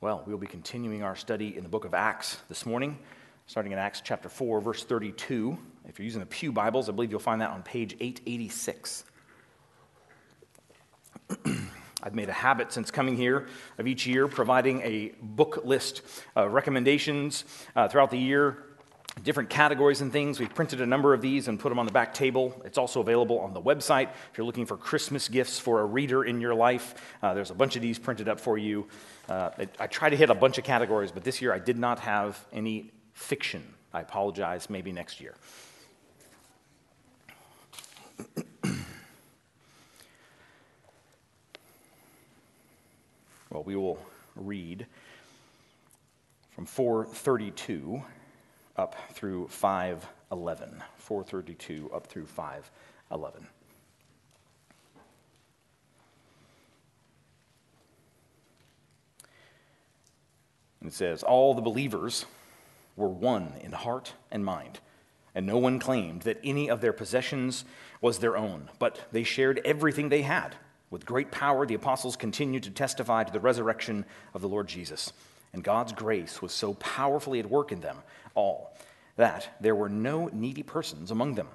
Well, we'll be continuing our study in the book of Acts this morning, starting in Acts chapter 4, verse 32. If you're using the Pew Bibles, I believe you'll find that on page 886. I've made a habit since coming here of each year providing a book list of recommendations uh, throughout the year, different categories and things. We've printed a number of these and put them on the back table. It's also available on the website. If you're looking for Christmas gifts for a reader in your life, uh, there's a bunch of these printed up for you. Uh, I, I try to hit a bunch of categories, but this year I did not have any fiction. I apologize, maybe next year. well, we will read from 432 up through 511. 432 up through 511. And it says, All the believers were one in heart and mind, and no one claimed that any of their possessions was their own, but they shared everything they had. With great power, the apostles continued to testify to the resurrection of the Lord Jesus. And God's grace was so powerfully at work in them all that there were no needy persons among them.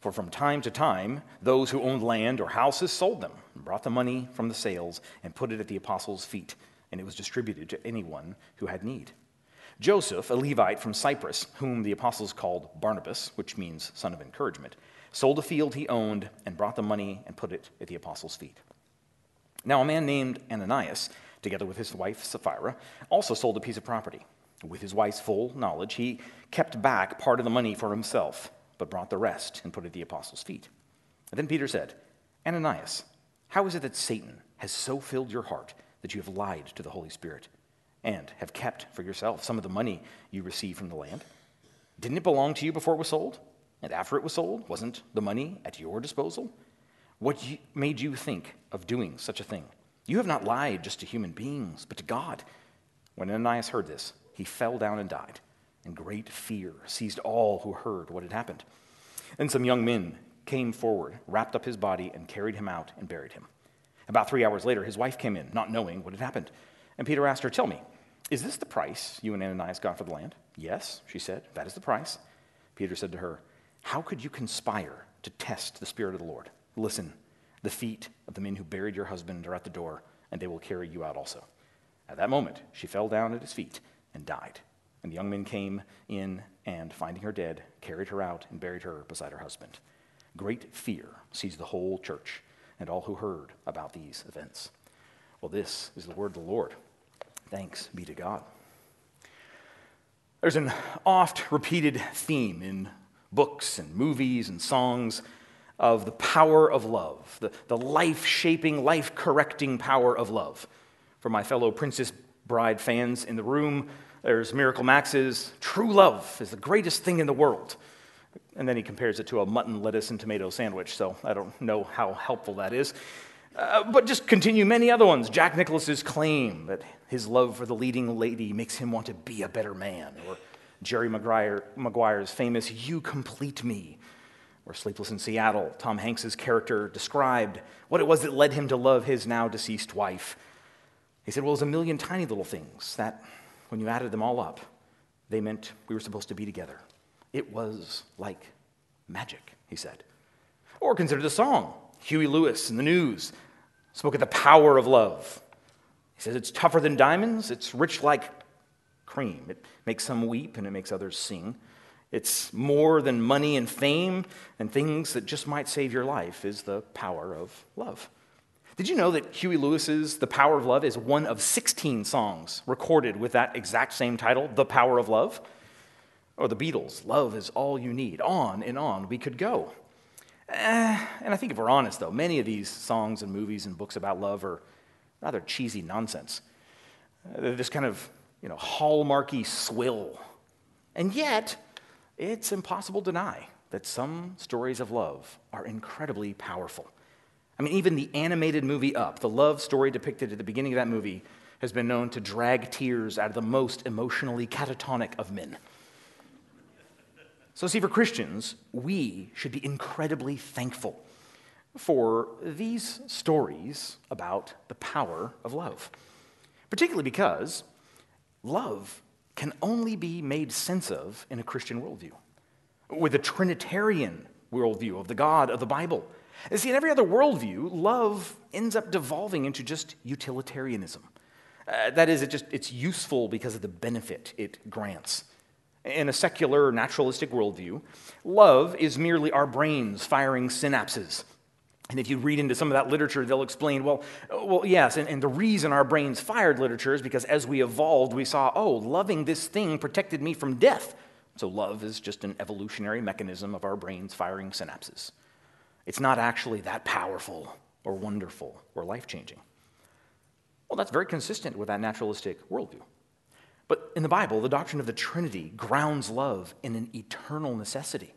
For from time to time, those who owned land or houses sold them, and brought the money from the sales, and put it at the apostles' feet, and it was distributed to anyone who had need. Joseph, a Levite from Cyprus, whom the apostles called Barnabas, which means son of encouragement, sold a field he owned and brought the money and put it at the apostles' feet. Now, a man named Ananias, together with his wife Sapphira, also sold a piece of property. With his wife's full knowledge, he kept back part of the money for himself, but brought the rest and put it at the apostles' feet. And then Peter said, Ananias, how is it that Satan has so filled your heart that you have lied to the Holy Spirit and have kept for yourself some of the money you received from the land? Didn't it belong to you before it was sold? And after it was sold, wasn't the money at your disposal? What made you think of doing such a thing? You have not lied just to human beings, but to God. When Ananias heard this, he fell down and died, and great fear seized all who heard what had happened. And some young men came forward, wrapped up his body, and carried him out and buried him. About three hours later, his wife came in, not knowing what had happened. And Peter asked her, Tell me, is this the price you and Ananias got for the land? Yes, she said, that is the price. Peter said to her, How could you conspire to test the Spirit of the Lord? Listen, the feet of the men who buried your husband are at the door, and they will carry you out also. At that moment, she fell down at his feet and died. And the young men came in and, finding her dead, carried her out and buried her beside her husband. Great fear seized the whole church and all who heard about these events. Well, this is the word of the Lord. Thanks be to God. There's an oft repeated theme in books and movies and songs of the power of love, the, the life shaping, life correcting power of love. For my fellow Princess Bride fans in the room, there's Miracle Max's True Love is the greatest thing in the world. And then he compares it to a mutton, lettuce, and tomato sandwich, so I don't know how helpful that is. Uh, but just continue many other ones. Jack Nicholson's claim that his love for the leading lady makes him want to be a better man, or Jerry Maguire, Maguire's famous You Complete Me, or Sleepless in Seattle, Tom Hanks's character described what it was that led him to love his now deceased wife. He said, Well, was a million tiny little things that, when you added them all up, they meant we were supposed to be together. It was like magic, he said. Or consider the song. Huey Lewis and the News spoke of the power of love. He says it's tougher than diamonds, it's rich like cream. It makes some weep and it makes others sing. It's more than money and fame and things that just might save your life, is the power of love. Did you know that Huey Lewis's The Power of Love is one of 16 songs recorded with that exact same title, The Power of Love? Or the Beatles, Love is All You Need. On and on we could go. Eh, and I think if we're honest, though, many of these songs and movies and books about love are rather cheesy nonsense. They're this kind of, you know, hallmarky swill. And yet, it's impossible to deny that some stories of love are incredibly powerful. I mean, even the animated movie Up, the love story depicted at the beginning of that movie, has been known to drag tears out of the most emotionally catatonic of men. So, see, for Christians, we should be incredibly thankful for these stories about the power of love. particularly because love can only be made sense of in a Christian worldview, with a Trinitarian worldview of the God of the Bible. And see, in every other worldview, love ends up devolving into just utilitarianism. Uh, that is, it just, it's useful because of the benefit it grants. In a secular, naturalistic worldview, love is merely our brains firing synapses. And if you read into some of that literature, they'll explain, well, well yes, and, and the reason our brains fired literature is because as we evolved, we saw, oh, loving this thing protected me from death. So love is just an evolutionary mechanism of our brains firing synapses. It's not actually that powerful or wonderful or life changing. Well, that's very consistent with that naturalistic worldview. But in the Bible, the doctrine of the Trinity grounds love in an eternal necessity.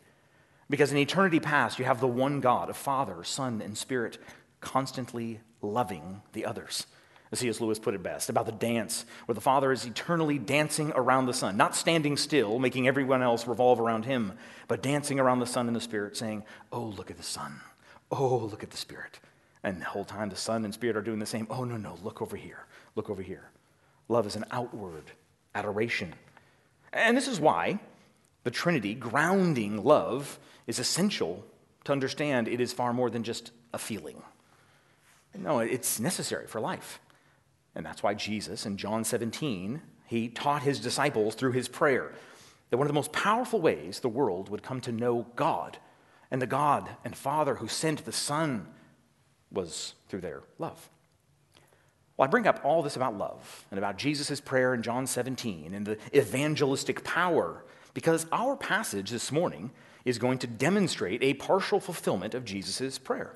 Because in eternity past, you have the one God a Father, Son, and Spirit constantly loving the others. As C.S. Lewis put it best about the dance, where the Father is eternally dancing around the Son, not standing still, making everyone else revolve around him, but dancing around the Son and the Spirit, saying, Oh, look at the Son. Oh, look at the Spirit. And the whole time the Son and Spirit are doing the same. Oh, no, no, look over here. Look over here. Love is an outward adoration. And this is why the Trinity, grounding love, is essential to understand it is far more than just a feeling. No, it's necessary for life. And that's why Jesus in John 17, he taught his disciples through his prayer that one of the most powerful ways the world would come to know God and the God and Father who sent the Son was through their love. Well, I bring up all this about love and about Jesus' prayer in John 17 and the evangelistic power because our passage this morning is going to demonstrate a partial fulfillment of Jesus' prayer.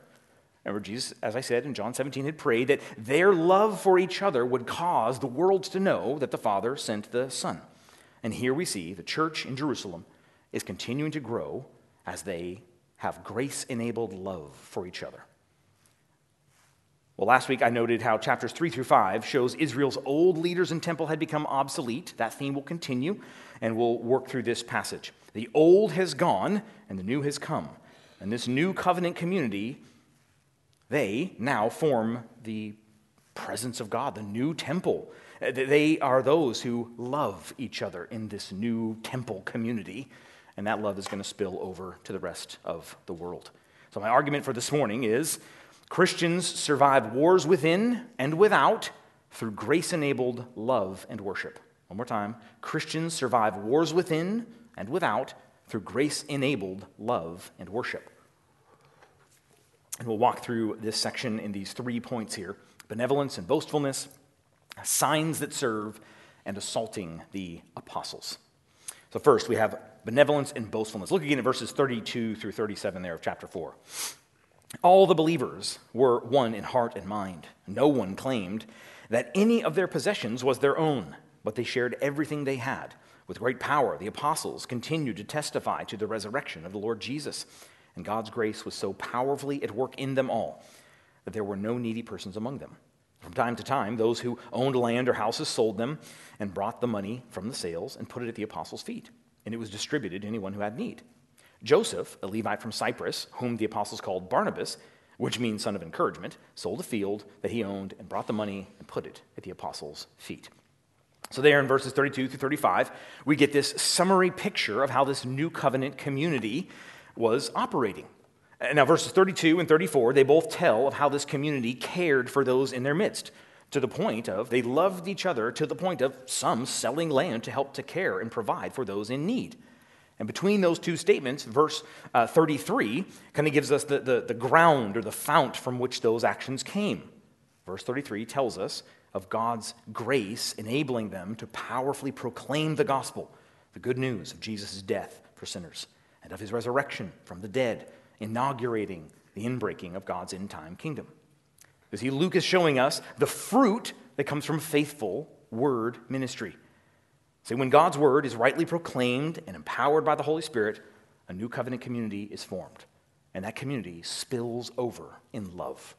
Remember, Jesus, as I said in John 17, had prayed that their love for each other would cause the world to know that the Father sent the Son. And here we see the church in Jerusalem is continuing to grow as they have grace enabled love for each other. Well, last week I noted how chapters 3 through 5 shows Israel's old leaders in temple had become obsolete. That theme will continue, and we'll work through this passage. The old has gone, and the new has come. And this new covenant community, they now form the presence of God, the new temple. Uh, they are those who love each other in this new temple community, and that love is going to spill over to the rest of the world. So, my argument for this morning is Christians survive wars within and without through grace enabled love and worship. One more time Christians survive wars within and without through grace enabled love and worship. And we'll walk through this section in these three points here benevolence and boastfulness, signs that serve, and assaulting the apostles. So, first, we have benevolence and boastfulness. Look again at verses 32 through 37 there of chapter 4. All the believers were one in heart and mind. No one claimed that any of their possessions was their own, but they shared everything they had. With great power, the apostles continued to testify to the resurrection of the Lord Jesus. And God's grace was so powerfully at work in them all that there were no needy persons among them. From time to time, those who owned land or houses sold them and brought the money from the sales and put it at the apostles' feet. And it was distributed to anyone who had need. Joseph, a Levite from Cyprus, whom the apostles called Barnabas, which means son of encouragement, sold a field that he owned and brought the money and put it at the apostles' feet. So, there in verses 32 through 35, we get this summary picture of how this new covenant community was operating. Now, verses 32 and 34, they both tell of how this community cared for those in their midst, to the point of they loved each other to the point of some selling land to help to care and provide for those in need. And between those two statements, verse uh, 33 kind of gives us the, the, the ground or the fount from which those actions came. Verse 33 tells us of God's grace enabling them to powerfully proclaim the gospel, the good news of Jesus' death for sinners, and of his resurrection from the dead, inaugurating the inbreaking of God's end time kingdom. You see, Luke is showing us the fruit that comes from faithful word ministry. See, when God's word is rightly proclaimed and empowered by the Holy Spirit, a new covenant community is formed. And that community spills over in love.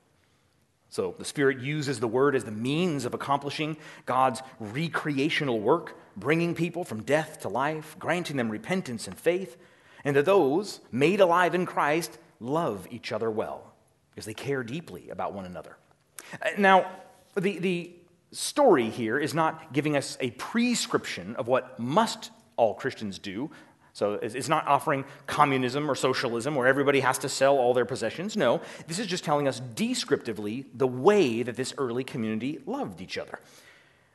So the Spirit uses the word as the means of accomplishing God's recreational work, bringing people from death to life, granting them repentance and faith, and that those made alive in Christ love each other well because they care deeply about one another. Uh, now, the, the story here is not giving us a prescription of what must all Christians do. So it's not offering communism or socialism where everybody has to sell all their possessions. No, this is just telling us descriptively the way that this early community loved each other.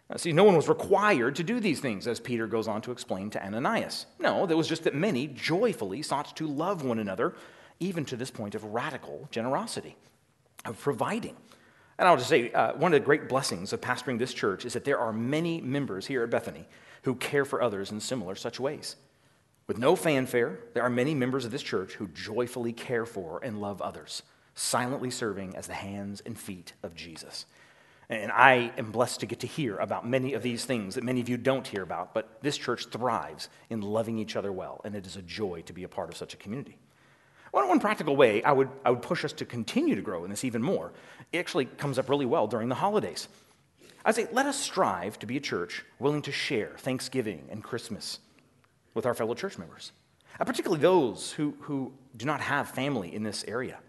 Now, see, no one was required to do these things, as Peter goes on to explain to Ananias. No, it was just that many joyfully sought to love one another, even to this point of radical generosity, of providing. And I'll just say, uh, one of the great blessings of pastoring this church is that there are many members here at Bethany who care for others in similar such ways. With no fanfare, there are many members of this church who joyfully care for and love others, silently serving as the hands and feet of Jesus. And I am blessed to get to hear about many of these things that many of you don't hear about, but this church thrives in loving each other well, and it is a joy to be a part of such a community. One, one practical way I would, I would push us to continue to grow in this even more, it actually comes up really well during the holidays. I say, let us strive to be a church willing to share Thanksgiving and Christmas with our fellow church members, uh, particularly those who, who do not have family in this area.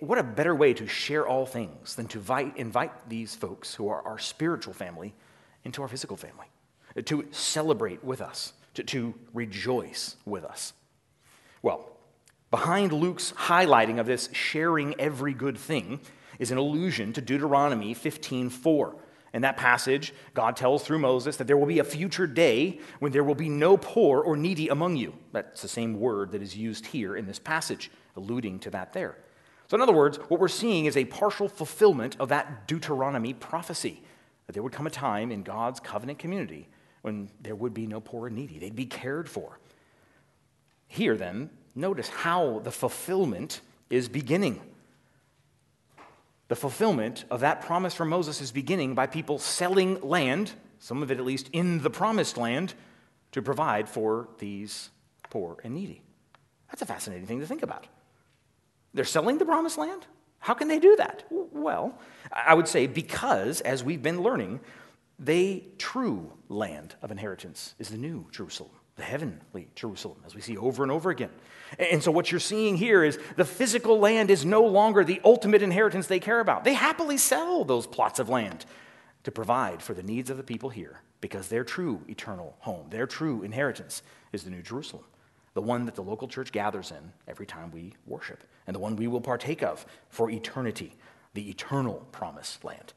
What a better way to share all things than to invite, invite these folks who are our spiritual family into our physical family, to celebrate with us, to, to rejoice with us. Well, Behind Luke's highlighting of this sharing every good thing is an allusion to Deuteronomy 15:4. In that passage, God tells through Moses that there will be a future day when there will be no poor or needy among you. That's the same word that is used here in this passage, alluding to that there. So, in other words, what we're seeing is a partial fulfillment of that Deuteronomy prophecy that there would come a time in God's covenant community when there would be no poor and needy. They'd be cared for. Here, then, notice how the fulfillment is beginning. The fulfillment of that promise from Moses is beginning by people selling land, some of it at least in the promised land, to provide for these poor and needy. That's a fascinating thing to think about. They're selling the promised land? How can they do that? Well, I would say because, as we've been learning, the true land of inheritance is the new Jerusalem the heavenly Jerusalem, as we see over and over again. And so, what you're seeing here is the physical land is no longer the ultimate inheritance they care about. They happily sell those plots of land to provide for the needs of the people here because their true eternal home, their true inheritance, is the New Jerusalem, the one that the local church gathers in every time we worship, and the one we will partake of for eternity, the eternal promised land.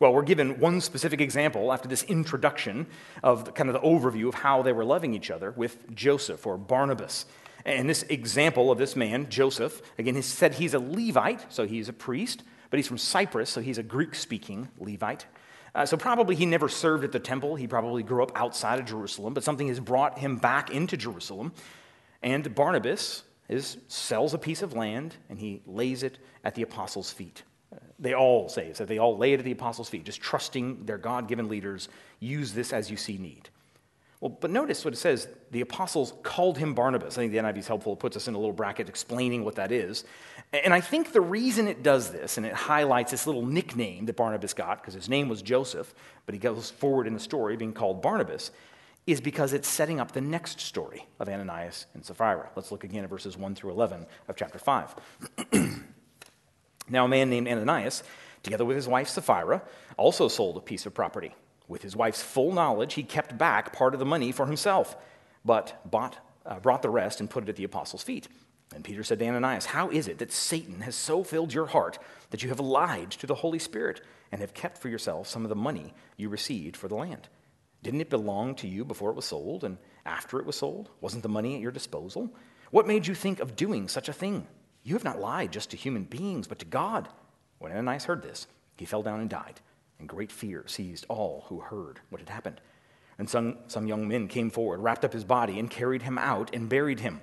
Well, we're given one specific example after this introduction of the, kind of the overview of how they were loving each other with Joseph or Barnabas. And this example of this man, Joseph, again, he said he's a Levite, so he's a priest, but he's from Cyprus, so he's a Greek speaking Levite. Uh, so probably he never served at the temple. He probably grew up outside of Jerusalem, but something has brought him back into Jerusalem. And Barnabas is, sells a piece of land and he lays it at the apostles' feet they all say that they all lay it at the apostles' feet, just trusting their God given leaders, use this as you see need. Well, but notice what it says the apostles called him Barnabas. I think the NIV is helpful. It puts us in a little bracket explaining what that is. And I think the reason it does this, and it highlights this little nickname that Barnabas got, because his name was Joseph, but he goes forward in the story being called Barnabas, is because it's setting up the next story of Ananias and Sapphira. Let's look again at verses 1 through 11 of chapter 5. Now, a man named Ananias, together with his wife Sapphira, also sold a piece of property. With his wife's full knowledge, he kept back part of the money for himself, but bought, uh, brought the rest and put it at the apostles' feet. And Peter said to Ananias, How is it that Satan has so filled your heart that you have lied to the Holy Spirit and have kept for yourself some of the money you received for the land? Didn't it belong to you before it was sold and after it was sold? Wasn't the money at your disposal? What made you think of doing such a thing? You have not lied just to human beings, but to God. When Ananias heard this, he fell down and died, and great fear seized all who heard what had happened. And some, some young men came forward, wrapped up his body, and carried him out and buried him.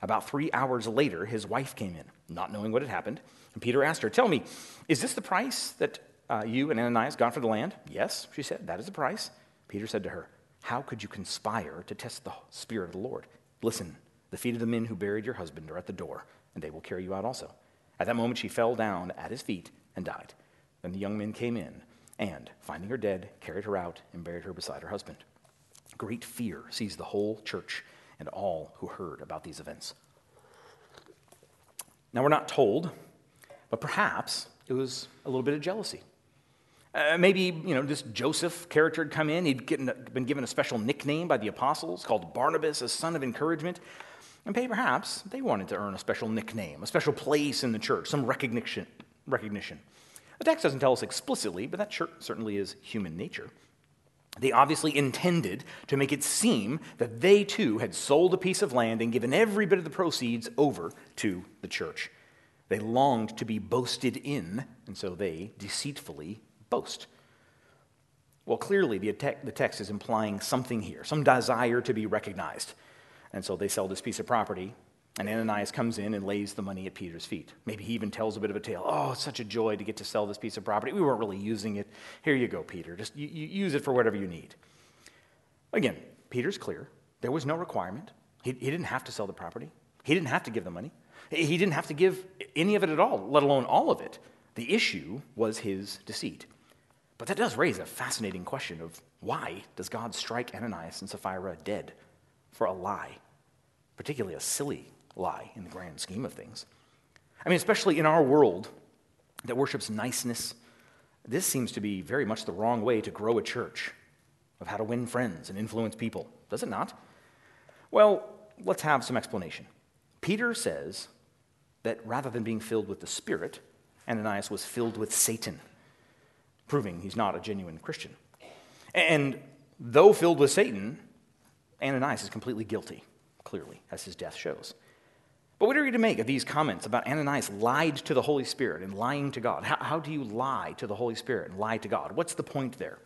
About three hours later, his wife came in, not knowing what had happened. And Peter asked her, Tell me, is this the price that uh, you and Ananias got for the land? Yes, she said, That is the price. Peter said to her, How could you conspire to test the Spirit of the Lord? Listen, the feet of the men who buried your husband are at the door and they will carry you out also. At that moment, she fell down at his feet and died. Then the young men came in and, finding her dead, carried her out and buried her beside her husband. Great fear seized the whole church and all who heard about these events. Now, we're not told, but perhaps it was a little bit of jealousy. Uh, maybe, you know, this Joseph character had come in. He'd getting, been given a special nickname by the apostles called Barnabas, a son of encouragement. And perhaps they wanted to earn a special nickname, a special place in the church, some recognition. recognition. The text doesn't tell us explicitly, but that certainly is human nature. They obviously intended to make it seem that they too had sold a piece of land and given every bit of the proceeds over to the church. They longed to be boasted in, and so they deceitfully boast. Well, clearly, the, text is implying something here, some desire to be recognized. And so they sell this piece of property, and Ananias comes in and lays the money at Peter's feet. Maybe he even tells a bit of a tale. Oh, it's such a joy to get to sell this piece of property. We weren't really using it. Here you go, Peter. Just you, you use it for whatever you need. Again, Peter's clear. There was no requirement. He, he didn't have to sell the property, he didn't have to give the money. He didn't have to give any of it at all, let alone all of it. The issue was his deceit. But that does raise a fascinating question of why does God strike Ananias and Sapphira dead for a lie, particularly a silly lie in the grand scheme of things? I mean, especially in our world that worships niceness, this seems to be very much the wrong way to grow a church, of how to win friends and influence people, does it not? Well, let's have some explanation. Peter says that rather than being filled with the Spirit, Ananias was filled with Satan, proving he's not a genuine Christian. And though filled with Satan, Ananias is completely guilty, clearly, as his death shows. But what are you to make of these comments about Ananias lied to the Holy Spirit and lying to God? How, how do you lie to the Holy Spirit and lie to God? What's the point there?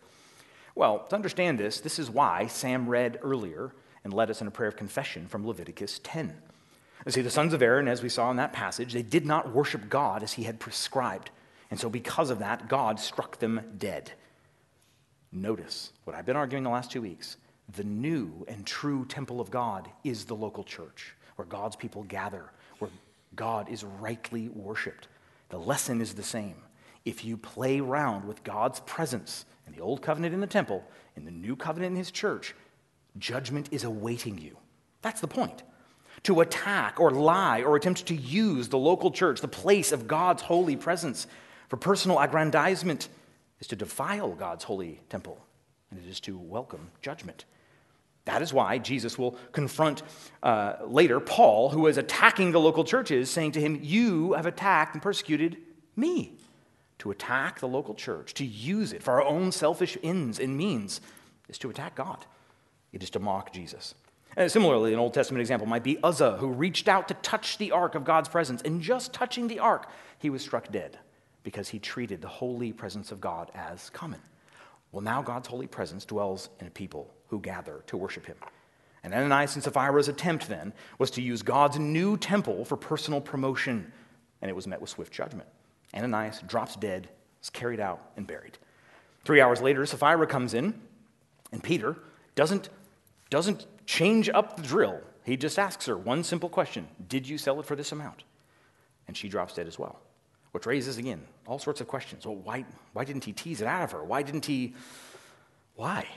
Well, to understand this, this is why Sam read earlier and led us in a prayer of confession from Leviticus 10. You see, the sons of Aaron, as we saw in that passage, they did not worship God as he had prescribed. And so, because of that, God struck them dead. Notice what I've been arguing the last two weeks. The new and true temple of God is the local church, where God's people gather, where God is rightly worshiped. The lesson is the same. If you play around with God's presence in the old covenant in the temple, in the new covenant in his church, judgment is awaiting you. That's the point to attack or lie or attempt to use the local church, the place of God's holy presence, for personal aggrandizement is to defile God's holy temple, and it is to welcome judgment. That is why Jesus will confront uh, later Paul, who is attacking the local churches, saying to him, You have attacked and persecuted me. To attack the local church, to use it for our own selfish ends and means, is to attack God. It is to mock Jesus. And similarly, an Old Testament example might be Uzzah, who reached out to touch the ark of God's presence, and just touching the ark, he was struck dead because he treated the holy presence of God as common. Well, now God's holy presence dwells in a people who gather to worship him. And Ananias and Sapphira's attempt then was to use God's new temple for personal promotion, and it was met with swift judgment. Ananias drops dead, is carried out, and buried. Three hours later, Sapphira comes in, and Peter doesn't, doesn't change up the drill. He just asks her one simple question Did you sell it for this amount? And she drops dead as well, which raises, again, all sorts of questions. Well, why, why didn't he tease it out of her? Why didn't he? Why?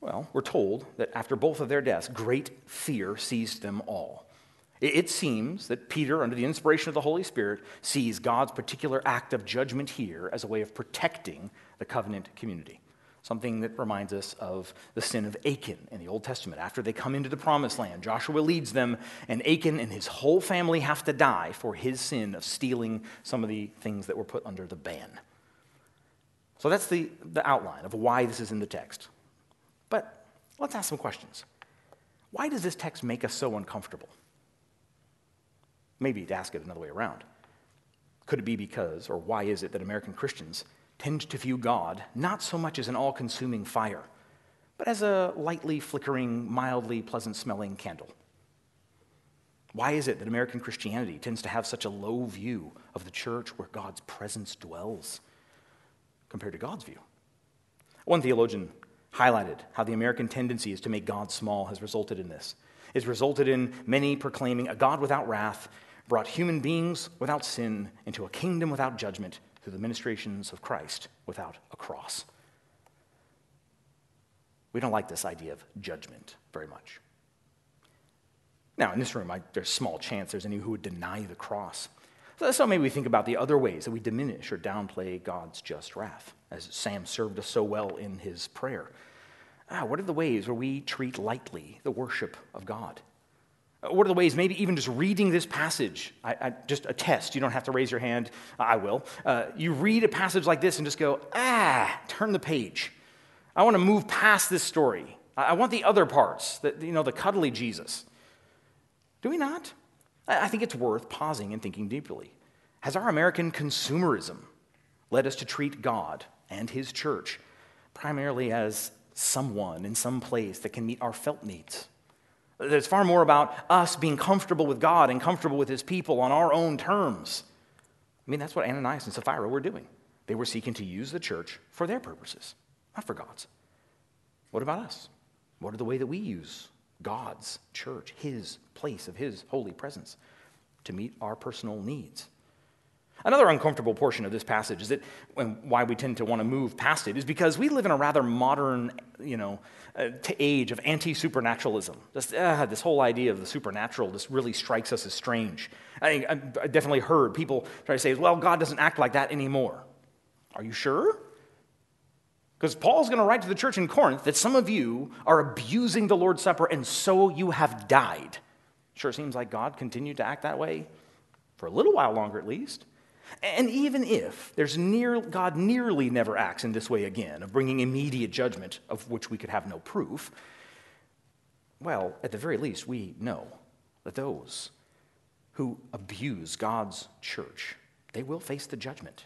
Well, we're told that after both of their deaths, great fear seized them all. It seems that Peter, under the inspiration of the Holy Spirit, sees God's particular act of judgment here as a way of protecting the covenant community something that reminds us of the sin of Achan in the Old Testament. After they come into the promised land, Joshua leads them, and Achan and his whole family have to die for his sin of stealing some of the things that were put under the ban. So that's the, the outline of why this is in the text. But let's ask some questions. Why does this text make us so uncomfortable? Maybe to ask it another way around. Could it be because, or why is it that American Christians tend to view God not so much as an all consuming fire, but as a lightly flickering, mildly pleasant smelling candle. Why is it that American Christianity tends to have such a low view of the church where God's presence dwells compared to God's view? One theologian highlighted how the American tendency is to make God small has resulted in this. It's resulted in many proclaiming a God without wrath brought human beings without sin into a kingdom without judgment through the ministrations of Christ without a cross. We don't like this idea of judgment very much. Now, in this room, I, there's small chance there's any who would deny the cross. So maybe we think about the other ways that we diminish or downplay God's just wrath, as Sam served us so well in his prayer. Ah, what are the ways where we treat lightly the worship of God? Uh, what are the ways, maybe even just reading this passage, I, I, just a test, you don't have to raise your hand, I will. Uh, you read a passage like this and just go, ah, turn the page. I want to move past this story. I, I want the other parts, the, you know, the cuddly Jesus. Do we not? I, I think it's worth pausing and thinking deeply. Has our American consumerism led us to treat God and His church primarily as someone in some place that can meet our felt needs? It's far more about us being comfortable with God and comfortable with his people on our own terms. I mean, that's what Ananias and Sapphira were doing. They were seeking to use the church for their purposes, not for God's. What about us? What are the way that we use God's church, his place of his holy presence, to meet our personal needs? Another uncomfortable portion of this passage is that and why we tend to want to move past it is because we live in a rather modern, you know, uh, age of anti-supernaturalism. Uh, this whole idea of the supernatural just really strikes us as strange. I, I definitely heard people try to say, "Well, God doesn't act like that anymore." Are you sure? Because Paul's going to write to the church in Corinth that some of you are abusing the Lord's Supper, and so you have died. Sure seems like God continued to act that way for a little while longer, at least. And even if there's near, God nearly never acts in this way again, of bringing immediate judgment, of which we could have no proof, well, at the very least, we know that those who abuse God's church, they will face the judgment.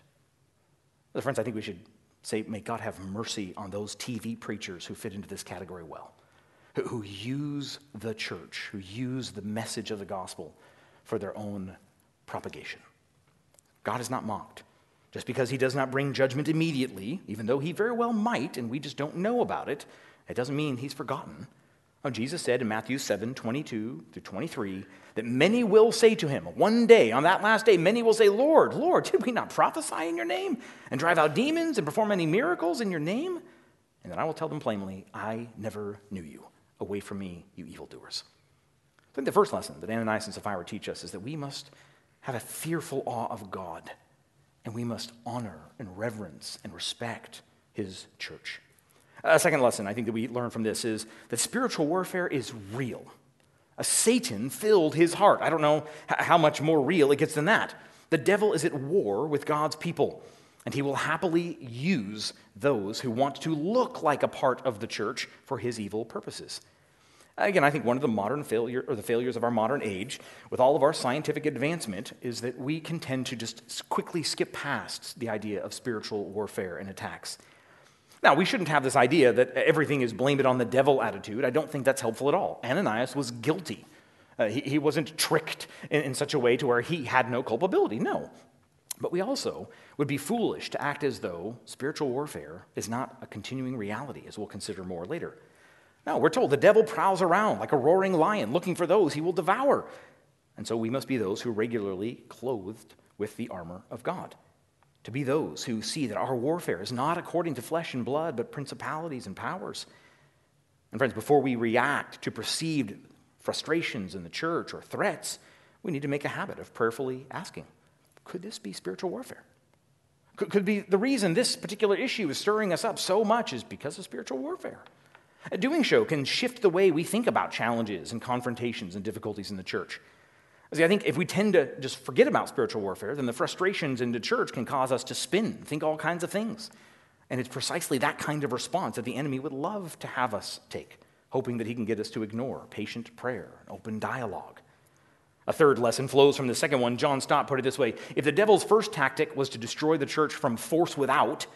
Well, friends, I think we should say, may God have mercy on those TV preachers who fit into this category well, who, who use the church, who use the message of the gospel for their own propagation. God is not mocked. Just because he does not bring judgment immediately, even though he very well might, and we just don't know about it, it doesn't mean he's forgotten. Oh, Jesus said in Matthew 7 22 through 23 that many will say to him, one day, on that last day, many will say, Lord, Lord, did we not prophesy in your name and drive out demons and perform many miracles in your name? And then I will tell them plainly, I never knew you. Away from me, you evildoers. I think the first lesson that Ananias and Sapphira teach us is that we must have a fearful awe of God, and we must honor and reverence and respect his church. A second lesson I think that we learn from this is that spiritual warfare is real. A Satan filled his heart. I don't know how much more real it gets than that. The devil is at war with God's people, and he will happily use those who want to look like a part of the church for his evil purposes. Again, I think one of the modern failure or the failures of our modern age, with all of our scientific advancement, is that we can tend to just quickly skip past the idea of spiritual warfare and attacks. Now, we shouldn't have this idea that everything is blame it on the devil attitude. I don't think that's helpful at all. Ananias was guilty. Uh, he, he, wasn't tricked in, in such a way to where he had no culpability. No. But we also would be foolish to act as though spiritual warfare is not a continuing reality, as we'll consider more later. No, we're told the devil prowls around like a roaring lion looking for those he will devour. And so we must be those who regularly clothed with the armor of God. To be those who see that our warfare is not according to flesh and blood, but principalities and powers. And friends, before we react to perceived frustrations in the church or threats, we need to make a habit of prayerfully asking could this be spiritual warfare? Could, could be the reason this particular issue is stirring us up so much is because of spiritual warfare. Doing so can shift the way we think about challenges and confrontations and difficulties in the church. See, I think if we tend to just forget about spiritual warfare, then the frustrations in the church can cause us to spin, think all kinds of things. And it's precisely that kind of response that the enemy would love to have us take, hoping that he can get us to ignore patient prayer and open dialogue. A third lesson flows from the second one. John Stott put it this way If the devil's first tactic was to destroy the church from force without,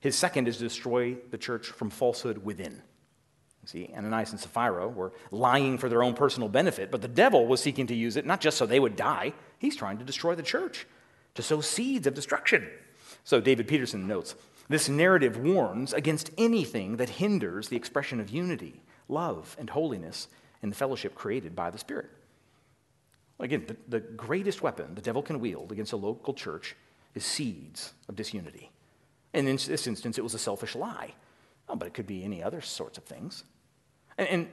his second is to destroy the church from falsehood within. See, Ananias and Sapphira were lying for their own personal benefit, but the devil was seeking to use it not just so they would die, he's trying to destroy the church, to sow seeds of destruction. So David Peterson notes this narrative warns against anything that hinders the expression of unity, love, and holiness in the fellowship created by the Spirit. Again, the, the greatest weapon the devil can wield against a local church is seeds of disunity. And in this instance, it was a selfish lie. Oh, but it could be any other sorts of things. And, and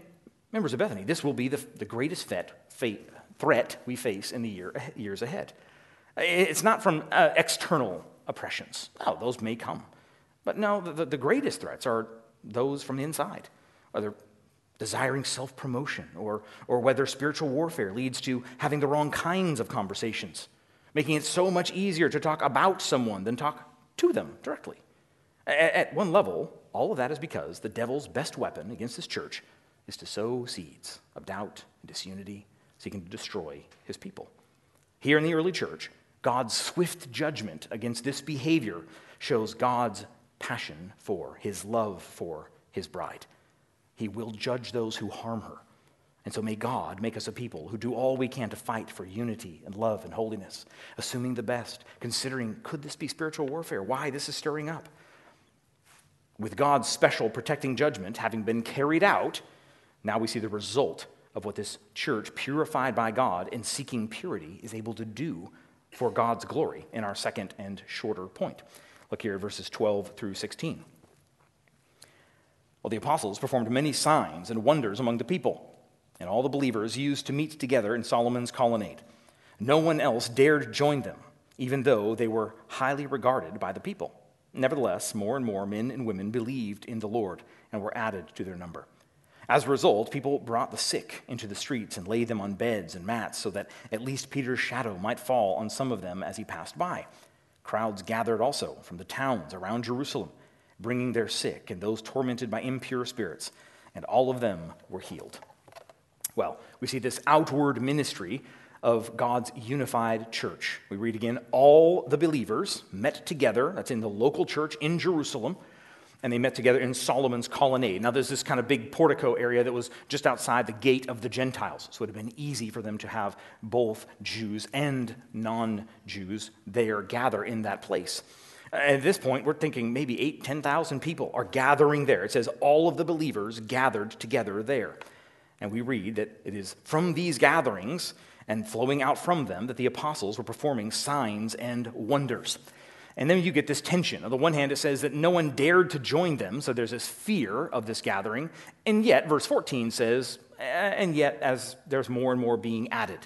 members of Bethany, this will be the, the greatest fet, threat we face in the year, years ahead. It's not from uh, external oppressions. Oh, those may come. But no, the, the greatest threats are those from the inside, whether desiring self promotion or, or whether spiritual warfare leads to having the wrong kinds of conversations, making it so much easier to talk about someone than talk to them directly. At, one level, all of that is because the devil's best weapon against his church is to sow seeds of doubt and disunity, seeking to destroy his people. Here in the early church, God's swift judgment against this behavior shows God's passion for, his love for his bride. He will judge those who harm her. And so may God make us a people who do all we can to fight for unity and love and holiness, assuming the best, considering could this be spiritual warfare? Why this is stirring up? With God's special protecting judgment having been carried out, now we see the result of what this church, purified by God and seeking purity, is able to do for God's glory in our second and shorter point. Look here, verses 12 through 16. Well, the apostles performed many signs and wonders among the people, and all the believers used to meet together in Solomon's colonnade. No one else dared join them, even though they were highly regarded by the people. Nevertheless, more and more men and women believed in the Lord and were added to their number. As a result, people brought the sick into the streets and laid them on beds and mats so that at least Peter's shadow might fall on some of them as he passed by. Crowds gathered also from the towns around Jerusalem, bringing their sick and those tormented by impure spirits, and all of them were healed. Well, we see this outward ministry of God's unified church. We read again all the believers met together, that's in the local church in Jerusalem, and they met together in Solomon's colonnade. Now, there's this kind of big portico area that was just outside the gate of the Gentiles, so it would have been easy for them to have both Jews and non Jews there gather in that place. At this point, we're thinking maybe 8, 10,000 people are gathering there. It says all of the believers gathered together there. And we read that it is from these gatherings and flowing out from them that the apostles were performing signs and wonders. And then you get this tension. On the one hand, it says that no one dared to join them, so there's this fear of this gathering. And yet, verse 14 says, and yet, as there's more and more being added.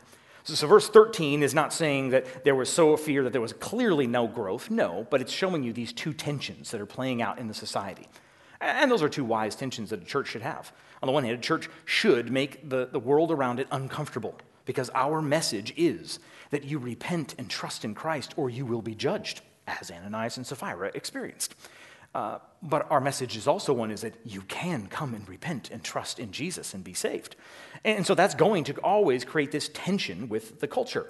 So, so, verse 13 is not saying that there was so fear that there was clearly no growth. No, but it's showing you these two tensions that are playing out in the society. And those are two wise tensions that a church should have. On the one hand, a church should make the, the world around it uncomfortable because our message is that you repent and trust in Christ or you will be judged as Ananias and Sapphira experienced. Uh, but our message is also one is that you can come and repent and trust in Jesus and be saved. And so that's going to always create this tension with the culture.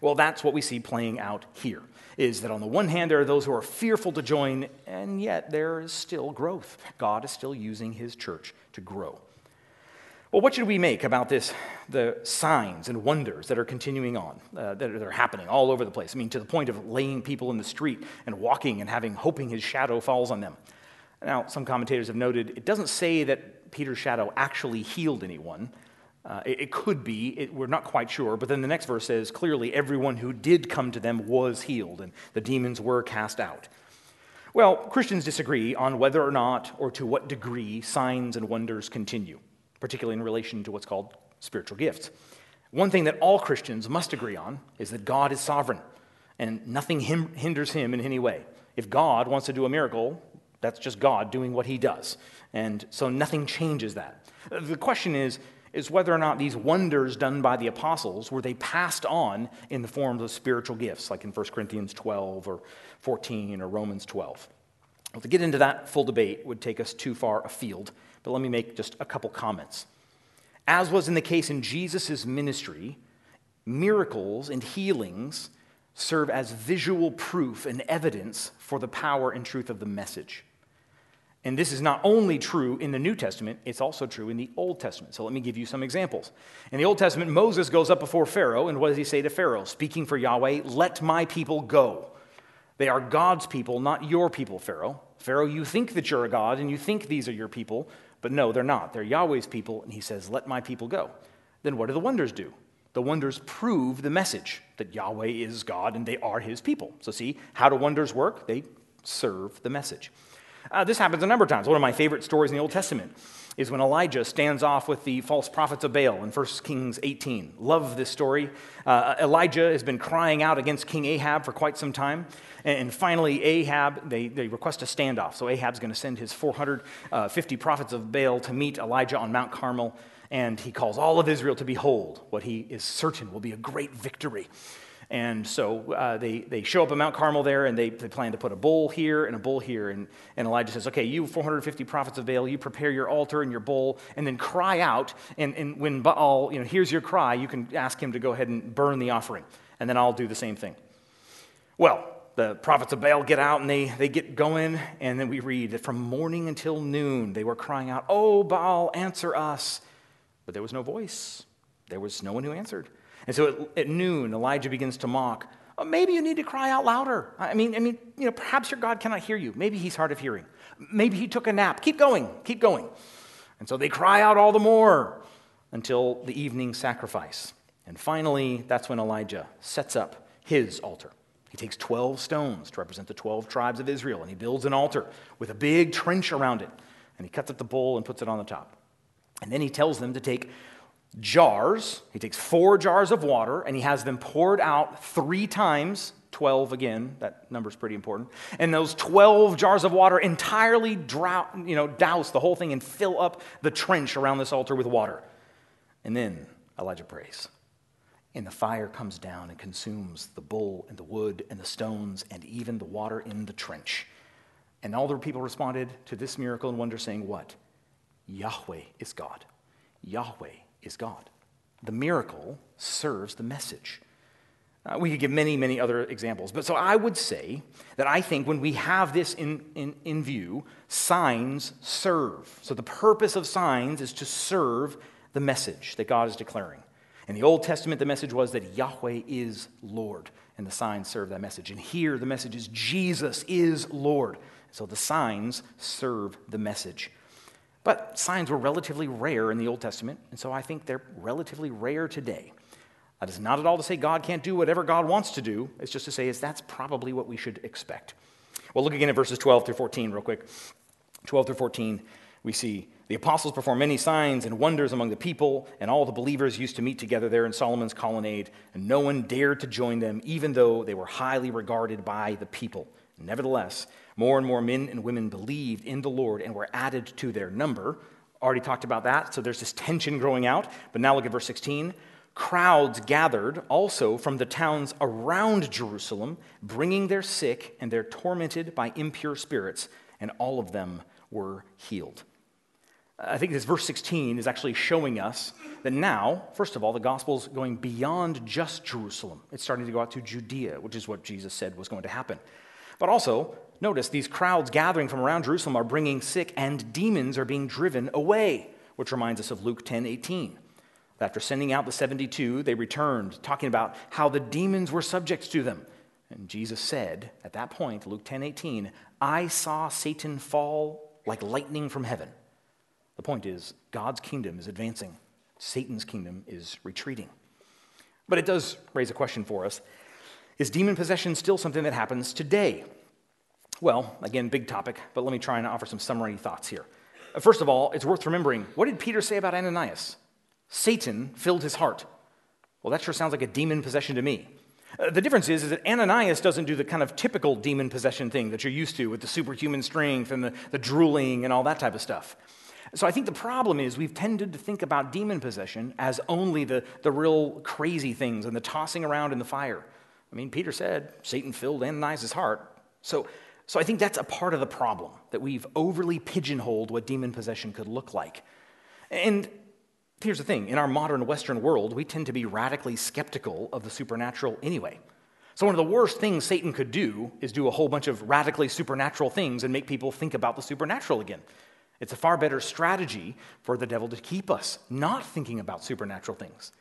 Well, that's what we see playing out here is that on the one hand, there are those who are fearful to join, and yet there is still growth. God is still using his church to grow. Well, what should we make about this, the signs and wonders that are continuing on, uh, that, are, that are happening all over the place? I mean, to the point of laying people in the street and walking and having, hoping his shadow falls on them. Now, some commentators have noted it doesn't say that Peter's shadow actually healed anyone. Uh, it, it, could be, it, we're not quite sure, but then the next verse says clearly everyone who did come to them was healed and the demons were cast out. Well, Christians disagree on whether or not or to what degree signs and wonders continue particularly in relation to what's called spiritual gifts. One thing that all Christians must agree on is that God is sovereign and nothing hinders him in any way. If God wants to do a miracle, that's just God doing what he does. And so nothing changes that. The question is, is whether or not these wonders done by the apostles were they passed on in the forms of spiritual gifts, like in 1 Corinthians 12 or 14 or Romans 12. Well, to get into that full debate would take us too far afield, but let me make just a couple comments. As was in the case in Jesus' ministry, miracles and healings serve as visual proof and evidence for the power and truth of the message. And this is not only true in the New Testament, it's also true in the Old Testament. So let me give you some examples. In the Old Testament, Moses goes up before Pharaoh, and what does he say to Pharaoh? Speaking for Yahweh, let my people go. They are God's people, not your people, Pharaoh. Pharaoh, you think that you're a God, and you think these are your people, but no, they're not. They're Yahweh's people, and he says, Let my people go. Then what do the wonders do? The wonders prove the message that Yahweh is God and they are his people. So, see, how do wonders work? They serve the message. Uh, this happens a number of times. One of my favorite stories in the Old Testament is when Elijah stands off with the false prophets of Baal in 1 Kings 18. Love this story. Uh, Elijah has been crying out against King Ahab for quite some time. And, finally, Ahab, they, they request a standoff. So Ahab's going to send his 450 uh, prophets of Baal to meet Elijah on Mount Carmel. And he calls all of Israel to behold what he is certain will be a great victory. And so uh, they, they show up at Mount Carmel there and they, they plan to put a bull here and a bull here. And, and Elijah says, Okay, you 450 prophets of Baal, you prepare your altar and your bull and then cry out. And, and when Baal you know, hears your cry, you can ask him to go ahead and burn the offering. And then I'll do the same thing. Well, the prophets of Baal get out and they, they get going. And then we read that from morning until noon, they were crying out, Oh, Baal, answer us. But there was no voice, there was no one who answered. And so at, at noon, Elijah begins to mock. Oh, maybe you need to cry out louder. I mean, I mean, you know, perhaps your God cannot hear you. Maybe he's hard of hearing. Maybe he took a nap. Keep going, keep going. And so they cry out all the more until the evening sacrifice. And finally, that's when Elijah sets up his altar. He takes 12 stones to represent the 12 tribes of Israel, and he builds an altar with a big trench around it. And he cuts up the bull and puts it on the top. And then he tells them to take jars. He takes four jars of water and he has them poured out three times. 12 again, that number's pretty important. And those 12 jars of water entirely you know, douse the whole thing and fill up the trench around this altar with water. And then Elijah prays. And the fire comes down and consumes the bull and the wood and the stones and even the water in the trench. And all the people responded to this miracle and wonder, saying, What? Yahweh is God. Yahweh is God. The miracle serves the message. Uh, we could give many, many other examples. But so I would say that I think when we have this in, in, in view, signs serve. So the purpose of signs is to serve the message that God is declaring. In the Old Testament, the message was that Yahweh is Lord, and the signs serve that message. And here, the message is Jesus is Lord. So the signs serve the message. But signs were relatively rare in the Old Testament, and so I think they're relatively rare today. That is not at all to say God can't do whatever God wants to do. It's just to say is that's probably what we should expect. Well, look again at verses 12 through 14 real quick. 12 through 14, we see the apostles perform many signs and wonders among the people, and all the believers used to meet together there in Solomon's colonnade, and no one dared to join them, even though they were highly regarded by the people. Nevertheless, more and more men and women believed in the Lord and were added to their number. Already talked about that, so there's this tension growing out. But now look at verse 16. Crowds gathered also from the towns around Jerusalem, bringing their sick and their tormented by impure spirits, and all of them were healed. I think this verse 16 is actually showing us that now, first of all, the gospel is going beyond just Jerusalem. It's starting to go out to Judea, which is what Jesus said was going to happen. But also, Notice these crowds gathering from around Jerusalem are bringing sick, and demons are being driven away, which reminds us of Luke 10 18. After sending out the 72, they returned, talking about how the demons were subject to them. And Jesus said at that point, Luke 10 18, I saw Satan fall like lightning from heaven. The point is, God's kingdom is advancing, Satan's kingdom is retreating. But it does raise a question for us Is demon possession still something that happens today? Well, again, big topic, but let me try and offer some summary thoughts here. First of all, it's worth remembering what did Peter say about Ananias? Satan filled his heart. Well, that sure sounds like a demon possession to me. Uh, the difference is, is that Ananias doesn't do the kind of typical demon possession thing that you're used to with the superhuman strength and the, the drooling and all that type of stuff. So I think the problem is we've tended to think about demon possession as only the, the real crazy things and the tossing around in the fire. I mean, Peter said Satan filled Ananias' heart. So so I think that's a part of the problem, that we've overly pigeonholed what demon possession could look like. And here's the thing in our modern Western world, we tend to be radically skeptical of the supernatural anyway. So, one of the worst things Satan could do is do a whole bunch of radically supernatural things and make people think about the supernatural again. It's a far better strategy for the devil to keep us not thinking about supernatural things.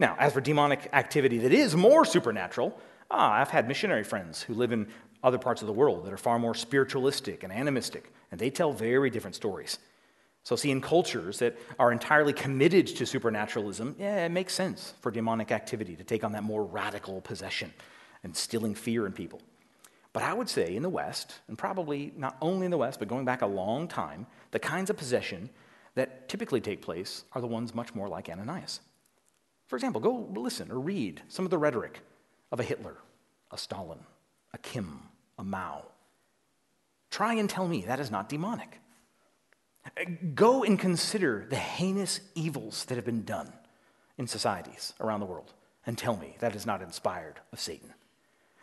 Now, as for demonic activity that is more supernatural, ah, I've had missionary friends who live in other parts of the world that are far more spiritualistic and animistic, and they tell very different stories. So, see, in cultures that are entirely committed to supernaturalism, yeah, it makes sense for demonic activity to take on that more radical possession and instilling fear in people. But I would say in the West, and probably not only in the West, but going back a long time, the kinds of possession that typically take place are the ones much more like Ananias. For example, go listen or read some of the rhetoric of a Hitler, a Stalin, a Kim, a Mao. Try and tell me that is not demonic. Go and consider the heinous evils that have been done in societies around the world and tell me that is not inspired of Satan.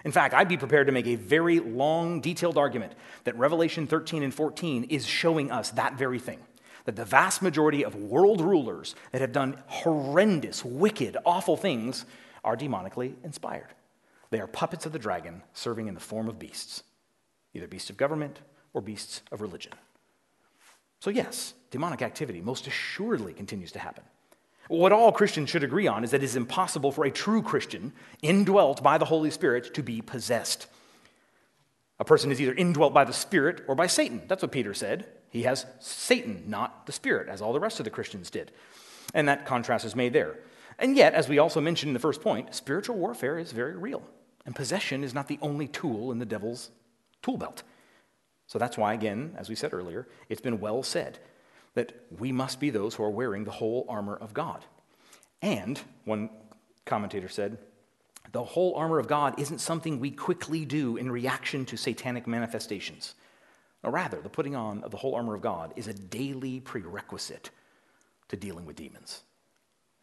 In fact, I'd be prepared to make a very long, detailed argument that Revelation 13 and 14 is showing us that very thing. That the vast majority of world rulers that have done horrendous, wicked, awful things are demonically inspired. They are puppets of the dragon serving in the form of beasts, either beasts of government or beasts of religion. So, yes, demonic activity most assuredly continues to happen. What all Christians should agree on is that it is impossible for a true Christian, indwelt by the Holy Spirit, to be possessed. A person is either indwelt by the Spirit or by Satan. That's what Peter said. He has Satan, not the Spirit, as all the rest of the Christians did. And that contrast is made there. And yet, as we also mentioned in the first point, spiritual warfare is very real. And possession is not the only tool in the devil's tool belt. So that's why, again, as we said earlier, it's been well said that we must be those who are wearing the whole armor of God. And, one commentator said, the whole armor of God isn't something we quickly do in reaction to satanic manifestations. No, rather, the putting on of the whole armor of God is a daily prerequisite to dealing with demons.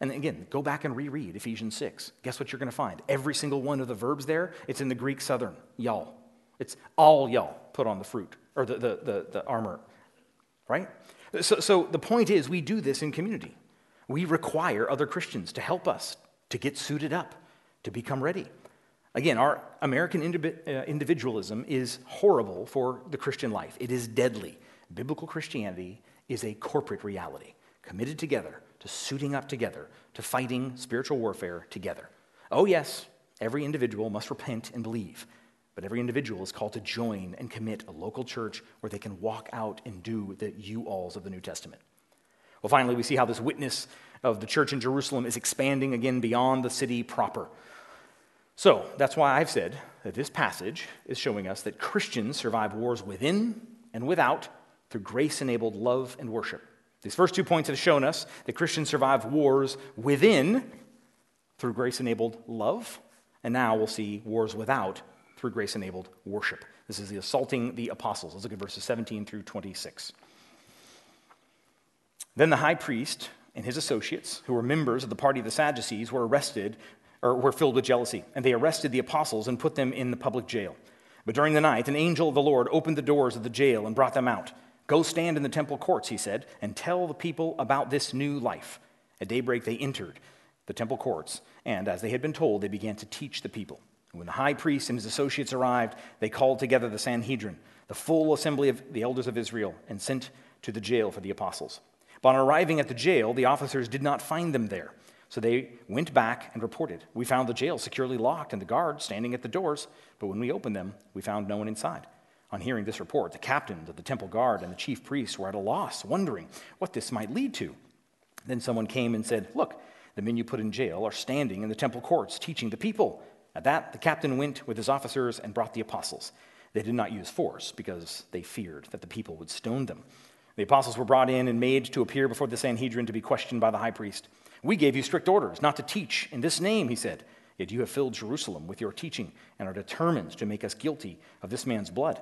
And again, go back and reread Ephesians 6. Guess what you're going to find? Every single one of the verbs there, it's in the Greek southern, y'all. It's all y'all put on the fruit, or the, the, the, the armor, right? So, so the point is, we do this in community. We require other Christians to help us to get suited up, to become ready. Again, our American uh, individualism is horrible for the Christian life. It is deadly. Biblical Christianity is a corporate reality, committed together to suiting up together, to fighting spiritual warfare together. Oh, yes, every individual must repent and believe. But every individual is called to join and commit a local church where they can walk out and do the you alls of the New Testament. Well, finally, we see how this witness of the church in Jerusalem is expanding again beyond the city proper. So that's why I've said that this passage is showing us that Christians survive wars within and without through grace enabled love and worship. These first two points have shown us that Christians survive wars within through grace enabled love, and now we'll see wars without through grace enabled worship. This is the assaulting the apostles. Let's look at verses 17 through 26. Then the high priest and his associates, who were members of the party of the Sadducees, were arrested or were filled with jealousy, and they arrested the apostles and put them in the public jail. But during the night, an angel of the Lord opened the doors of the jail and brought them out. Go stand in the temple courts, he said, and tell the people about this new life. At daybreak, they entered the temple courts, and as they had been told, they began to teach the people. When the high priest and his associates arrived, they called together the Sanhedrin, the full assembly of the elders of Israel, and sent to the jail for the apostles. But on arriving at the jail, the officers did not find them there. So they went back and reported. We found the jail securely locked and the guards standing at the doors, but when we opened them, we found no one inside. On hearing this report, the captains of the temple guard and the chief priests were at a loss, wondering what this might lead to. Then someone came and said, Look, the men you put in jail are standing in the temple courts teaching the people. At that, the captain went with his officers and brought the apostles. They did not use force because they feared that the people would stone them. The apostles were brought in and made to appear before the Sanhedrin to be questioned by the high priest. We gave you strict orders not to teach in this name, he said. Yet you have filled Jerusalem with your teaching and are determined to make us guilty of this man's blood.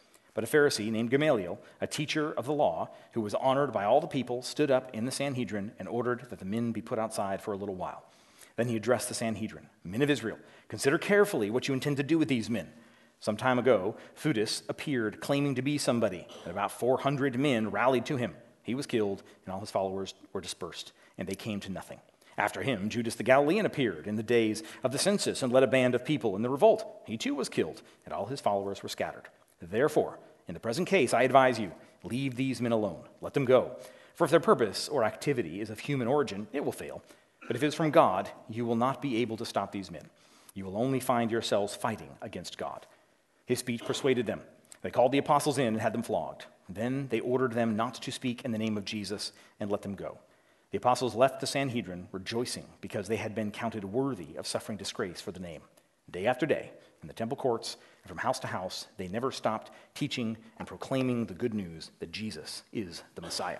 But a Pharisee named Gamaliel, a teacher of the law, who was honored by all the people, stood up in the Sanhedrin and ordered that the men be put outside for a little while. Then he addressed the Sanhedrin Men of Israel, consider carefully what you intend to do with these men. Some time ago, Theudas appeared claiming to be somebody, and about 400 men rallied to him. He was killed, and all his followers were dispersed, and they came to nothing. After him, Judas the Galilean appeared in the days of the census and led a band of people in the revolt. He too was killed, and all his followers were scattered. Therefore, in the present case, I advise you leave these men alone. Let them go. For if their purpose or activity is of human origin, it will fail. But if it is from God, you will not be able to stop these men. You will only find yourselves fighting against God. His speech persuaded them. They called the apostles in and had them flogged. Then they ordered them not to speak in the name of Jesus and let them go. The apostles left the Sanhedrin rejoicing because they had been counted worthy of suffering disgrace for the name. Day after day, in the temple courts and from house to house, they never stopped teaching and proclaiming the good news that Jesus is the Messiah.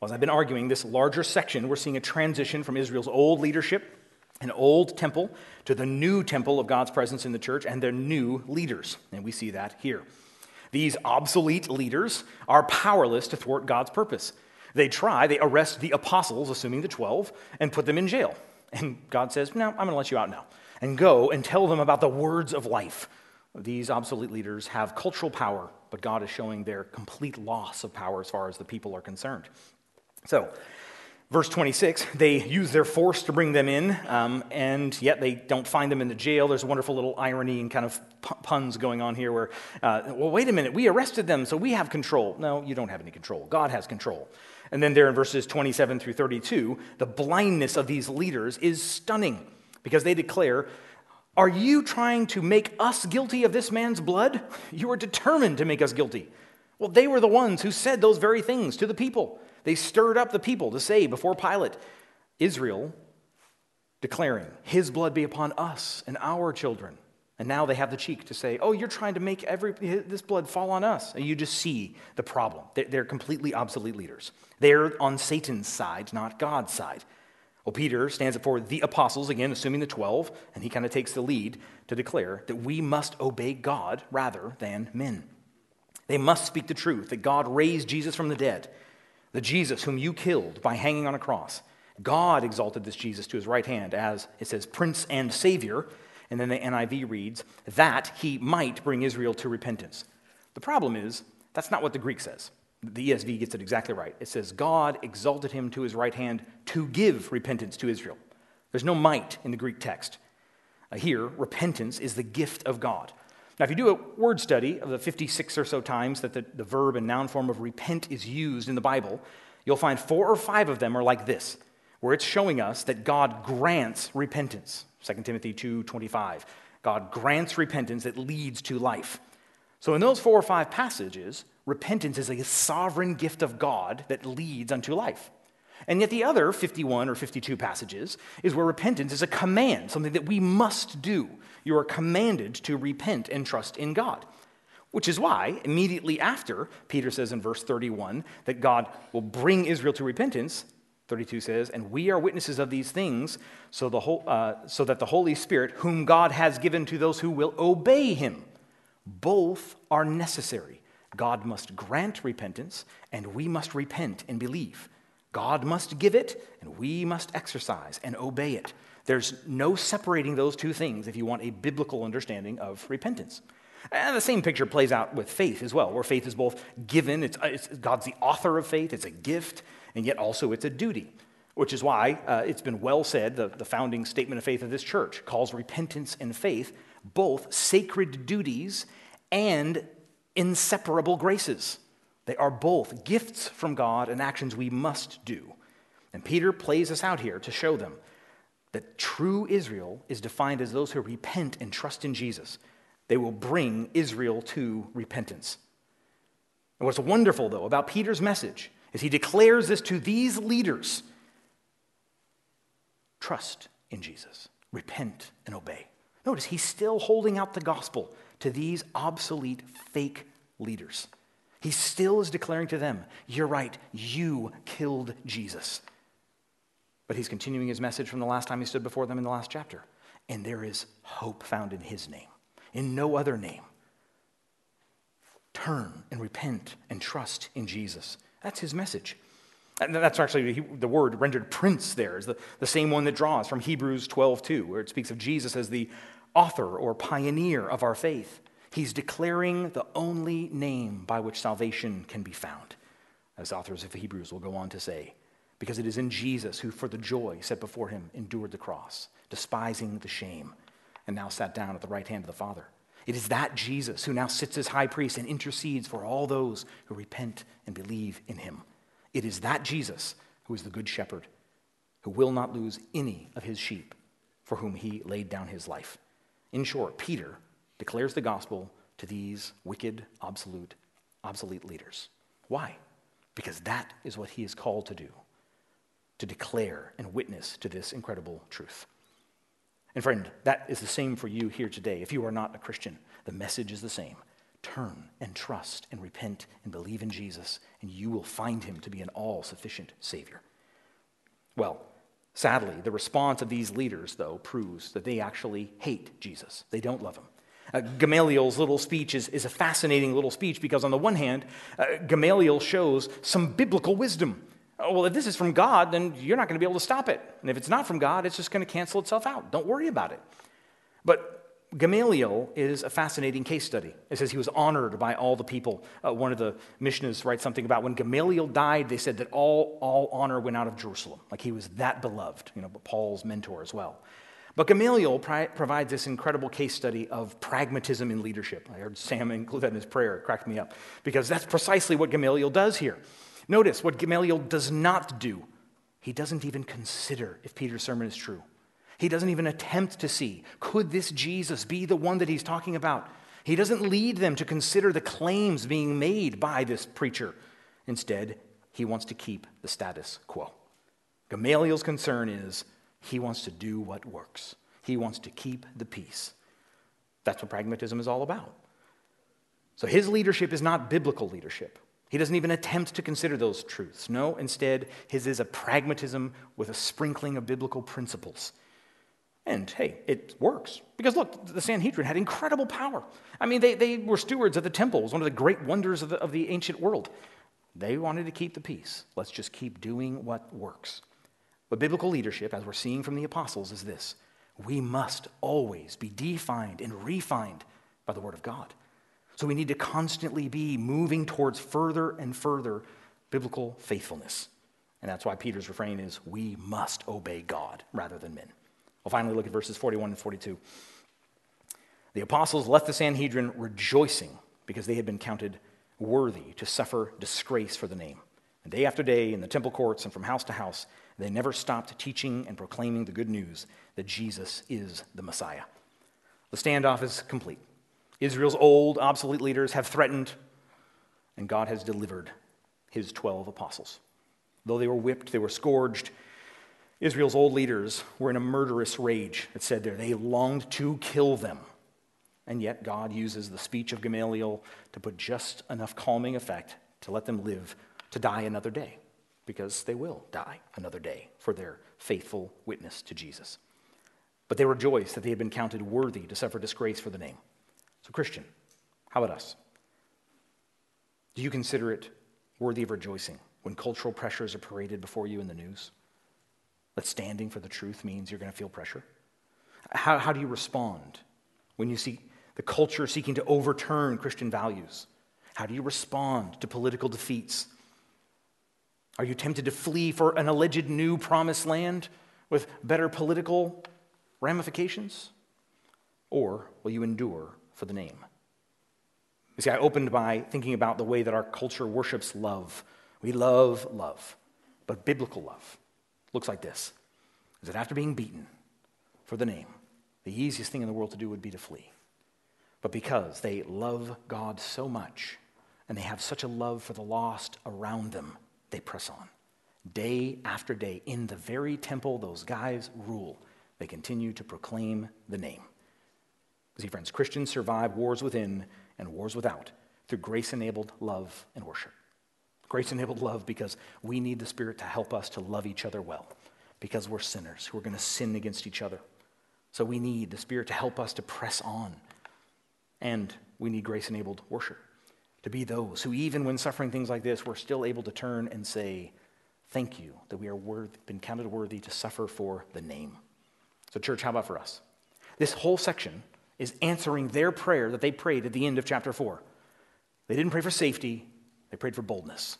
Well, as I've been arguing this larger section, we're seeing a transition from Israel's old leadership, an old temple, to the new temple of God's presence in the church and their new leaders. And we see that here. These obsolete leaders are powerless to thwart God's purpose. They try, they arrest the apostles, assuming the 12, and put them in jail. And God says, No, I'm going to let you out now. And go and tell them about the words of life. These obsolete leaders have cultural power, but God is showing their complete loss of power as far as the people are concerned. So, verse 26, they use their force to bring them in, um, and yet they don't find them in the jail. There's a wonderful little irony and kind of puns going on here where, uh, well, wait a minute, we arrested them, so we have control. No, you don't have any control. God has control. And then there in verses 27 through 32, the blindness of these leaders is stunning because they declare, Are you trying to make us guilty of this man's blood? You are determined to make us guilty. Well, they were the ones who said those very things to the people. They stirred up the people to say before Pilate, Israel declaring, His blood be upon us and our children. And now they have the cheek to say, Oh, you're trying to make every, this blood fall on us. And you just see the problem. They're completely obsolete leaders. They're on Satan's side, not God's side. Well, Peter stands up for the apostles, again, assuming the 12, and he kind of takes the lead to declare that we must obey God rather than men. They must speak the truth that God raised Jesus from the dead the Jesus whom you killed by hanging on a cross. God exalted this Jesus to his right hand as, it says, Prince and Savior. And then the NIV reads, that he might bring Israel to repentance. The problem is, that's not what the Greek says. The ESV gets it exactly right. It says, God exalted him to his right hand to give repentance to Israel. There's no might in the Greek text. Uh, here, repentance is the gift of God. Now, if you do a word study of the 56 or so times that the, the verb and noun form of repent is used in the Bible, you'll find four or five of them are like this, where it's showing us that God grants repentance. 2 Timothy 2:25. God grants repentance that leads to life. So in those four or five passages, repentance is a sovereign gift of God that leads unto life. And yet, the other 51 or 52 passages is where repentance is a command, something that we must do. You are commanded to repent and trust in God. Which is why, immediately after, Peter says in verse 31 that God will bring Israel to repentance, 32 says, And we are witnesses of these things, so, the whole, uh, so that the Holy Spirit, whom God has given to those who will obey him, both are necessary. God must grant repentance, and we must repent and believe. God must give it, and we must exercise and obey it. There's no separating those two things if you want a biblical understanding of repentance. And the same picture plays out with faith as well, where faith is both given, it's, it's God's the author of faith, it's a gift, and yet also it's a duty. Which is why uh, it's been well said, the, the founding statement of faith of this church calls repentance and faith both sacred duties and inseparable graces. They are both gifts from God and actions we must do. And Peter plays us out here to show them that true Israel is defined as those who repent and trust in Jesus. They will bring Israel to repentance. And what's wonderful, though, about Peter's message is he declares this to these leaders trust in Jesus, repent and obey. Notice he's still holding out the gospel to these obsolete, fake leaders. He still is declaring to them, You're right, you killed Jesus. But he's continuing his message from the last time he stood before them in the last chapter. And there is hope found in his name, in no other name. Turn and repent and trust in Jesus. That's his message. And that's actually the word rendered prince there is the, the same one that draws from Hebrews 12, 2, where it speaks of Jesus as the author or pioneer of our faith. He's declaring the only name by which salvation can be found, as authors of Hebrews will go on to say, because it is in Jesus who, for the joy set before him, endured the cross, despising the shame, and now sat down at the right hand of the Father. It is that Jesus who now sits as high priest and intercedes for all those who repent and believe in him. It is that Jesus who is the good shepherd, who will not lose any of his sheep for whom he laid down his life. In short, Peter declares the gospel to these wicked, obsolete, obsolete leaders. Why? Because that is what he is called to do to declare and witness to this incredible truth. And friend, that is the same for you here today. If you are not a Christian, the message is the same. Turn and trust and repent and believe in Jesus, and you will find him to be an all sufficient Savior. Well, sadly, the response of these leaders, though, proves that they actually hate Jesus. They don't love him. Uh, Gamaliel's little speech is, is a fascinating little speech because, on the one hand, uh, Gamaliel shows some biblical wisdom. Oh, well, if this is from God, then you're not going to be able to stop it. And if it's not from God, it's just going to cancel itself out. Don't worry about it. But Gamaliel is a fascinating case study. It says he was honored by all the people. Uh, one of the Mishnahs writes something about when Gamaliel died, they said that all, all honor went out of Jerusalem. Like he was that beloved, you know, Paul's mentor as well. But Gamaliel pri- provides this incredible case study of pragmatism in leadership. I heard Sam include that in his prayer. It cracked me up because that's precisely what Gamaliel does here. Notice what Gamaliel does not do. He doesn't even consider if Peter's sermon is true. He doesn't even attempt to see could this Jesus be the one that he's talking about? He doesn't lead them to consider the claims being made by this preacher. Instead, he wants to keep the status quo. Gamaliel's concern is he wants to do what works, he wants to keep the peace. That's what pragmatism is all about. So his leadership is not biblical leadership. He doesn't even attempt to consider those truths. No, instead, his is a pragmatism with a sprinkling of biblical principles. And hey, it works. Because look, the Sanhedrin had incredible power. I mean, they, they were stewards of the temple, it was one of the great wonders of the, of the ancient world. They wanted to keep the peace. Let's just keep doing what works. But biblical leadership, as we're seeing from the apostles, is this we must always be defined and refined by the Word of God. So we need to constantly be moving towards further and further biblical faithfulness. And that's why Peter's refrain is we must obey God rather than men. We'll finally look at verses 41 and 42. The apostles left the Sanhedrin rejoicing because they had been counted worthy to suffer disgrace for the name. And day after day, in the temple courts and from house to house, they never stopped teaching and proclaiming the good news that Jesus is the Messiah. The standoff is complete. Israel's old, obsolete leaders have threatened, and God has delivered his 12 apostles. Though they were whipped, they were scourged, Israel's old leaders were in a murderous rage, it said there. They longed to kill them. And yet, God uses the speech of Gamaliel to put just enough calming effect to let them live to die another day, because they will die another day for their faithful witness to Jesus. But they rejoiced that they had been counted worthy to suffer disgrace for the name. So, Christian, how about us? Do you consider it worthy of rejoicing when cultural pressures are paraded before you in the news? That standing for the truth means you're going to feel pressure? How, how do you respond when you see the culture seeking to overturn Christian values? How do you respond to political defeats? Are you tempted to flee for an alleged new promised land with better political ramifications? Or will you endure for the name. You see, I opened by thinking about the way that our culture worships love. We love love, but biblical love looks like this is that after being beaten for the name, the easiest thing in the world to do would be to flee. But because they love God so much and they have such a love for the lost around them, they press on. Day after day, in the very temple those guys rule, they continue to proclaim the name. See, friends, Christians survive wars within and wars without through grace enabled love and worship. Grace enabled love because we need the Spirit to help us to love each other well, because we're sinners who are going to sin against each other. So we need the Spirit to help us to press on. And we need grace enabled worship to be those who, even when suffering things like this, we're still able to turn and say, Thank you that we are worth, been counted worthy to suffer for the name. So, church, how about for us? This whole section is answering their prayer that they prayed at the end of chapter 4. They didn't pray for safety, they prayed for boldness.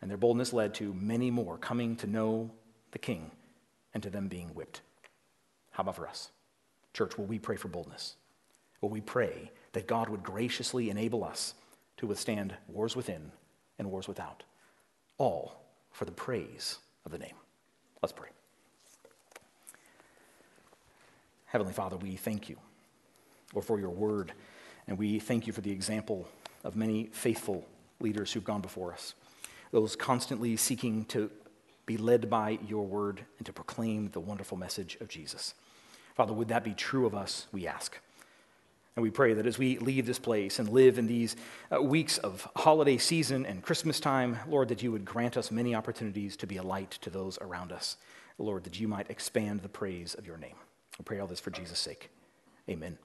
And their boldness led to many more coming to know the king and to them being whipped. How about for us? Church, will we pray for boldness? Will we pray that God would graciously enable us to withstand wars within and wars without? All for the praise of the name. Let's pray. Heavenly Father, we thank you, for your word, and we thank you for the example of many faithful leaders who've gone before us, those constantly seeking to be led by your word and to proclaim the wonderful message of Jesus. Father, would that be true of us, we ask. And we pray that as we leave this place and live in these uh, weeks of holiday season and Christmas time, Lord, that you would grant us many opportunities to be a light to those around us. Lord, that you might expand the praise of your name. We pray all this for Jesus' sake. Amen.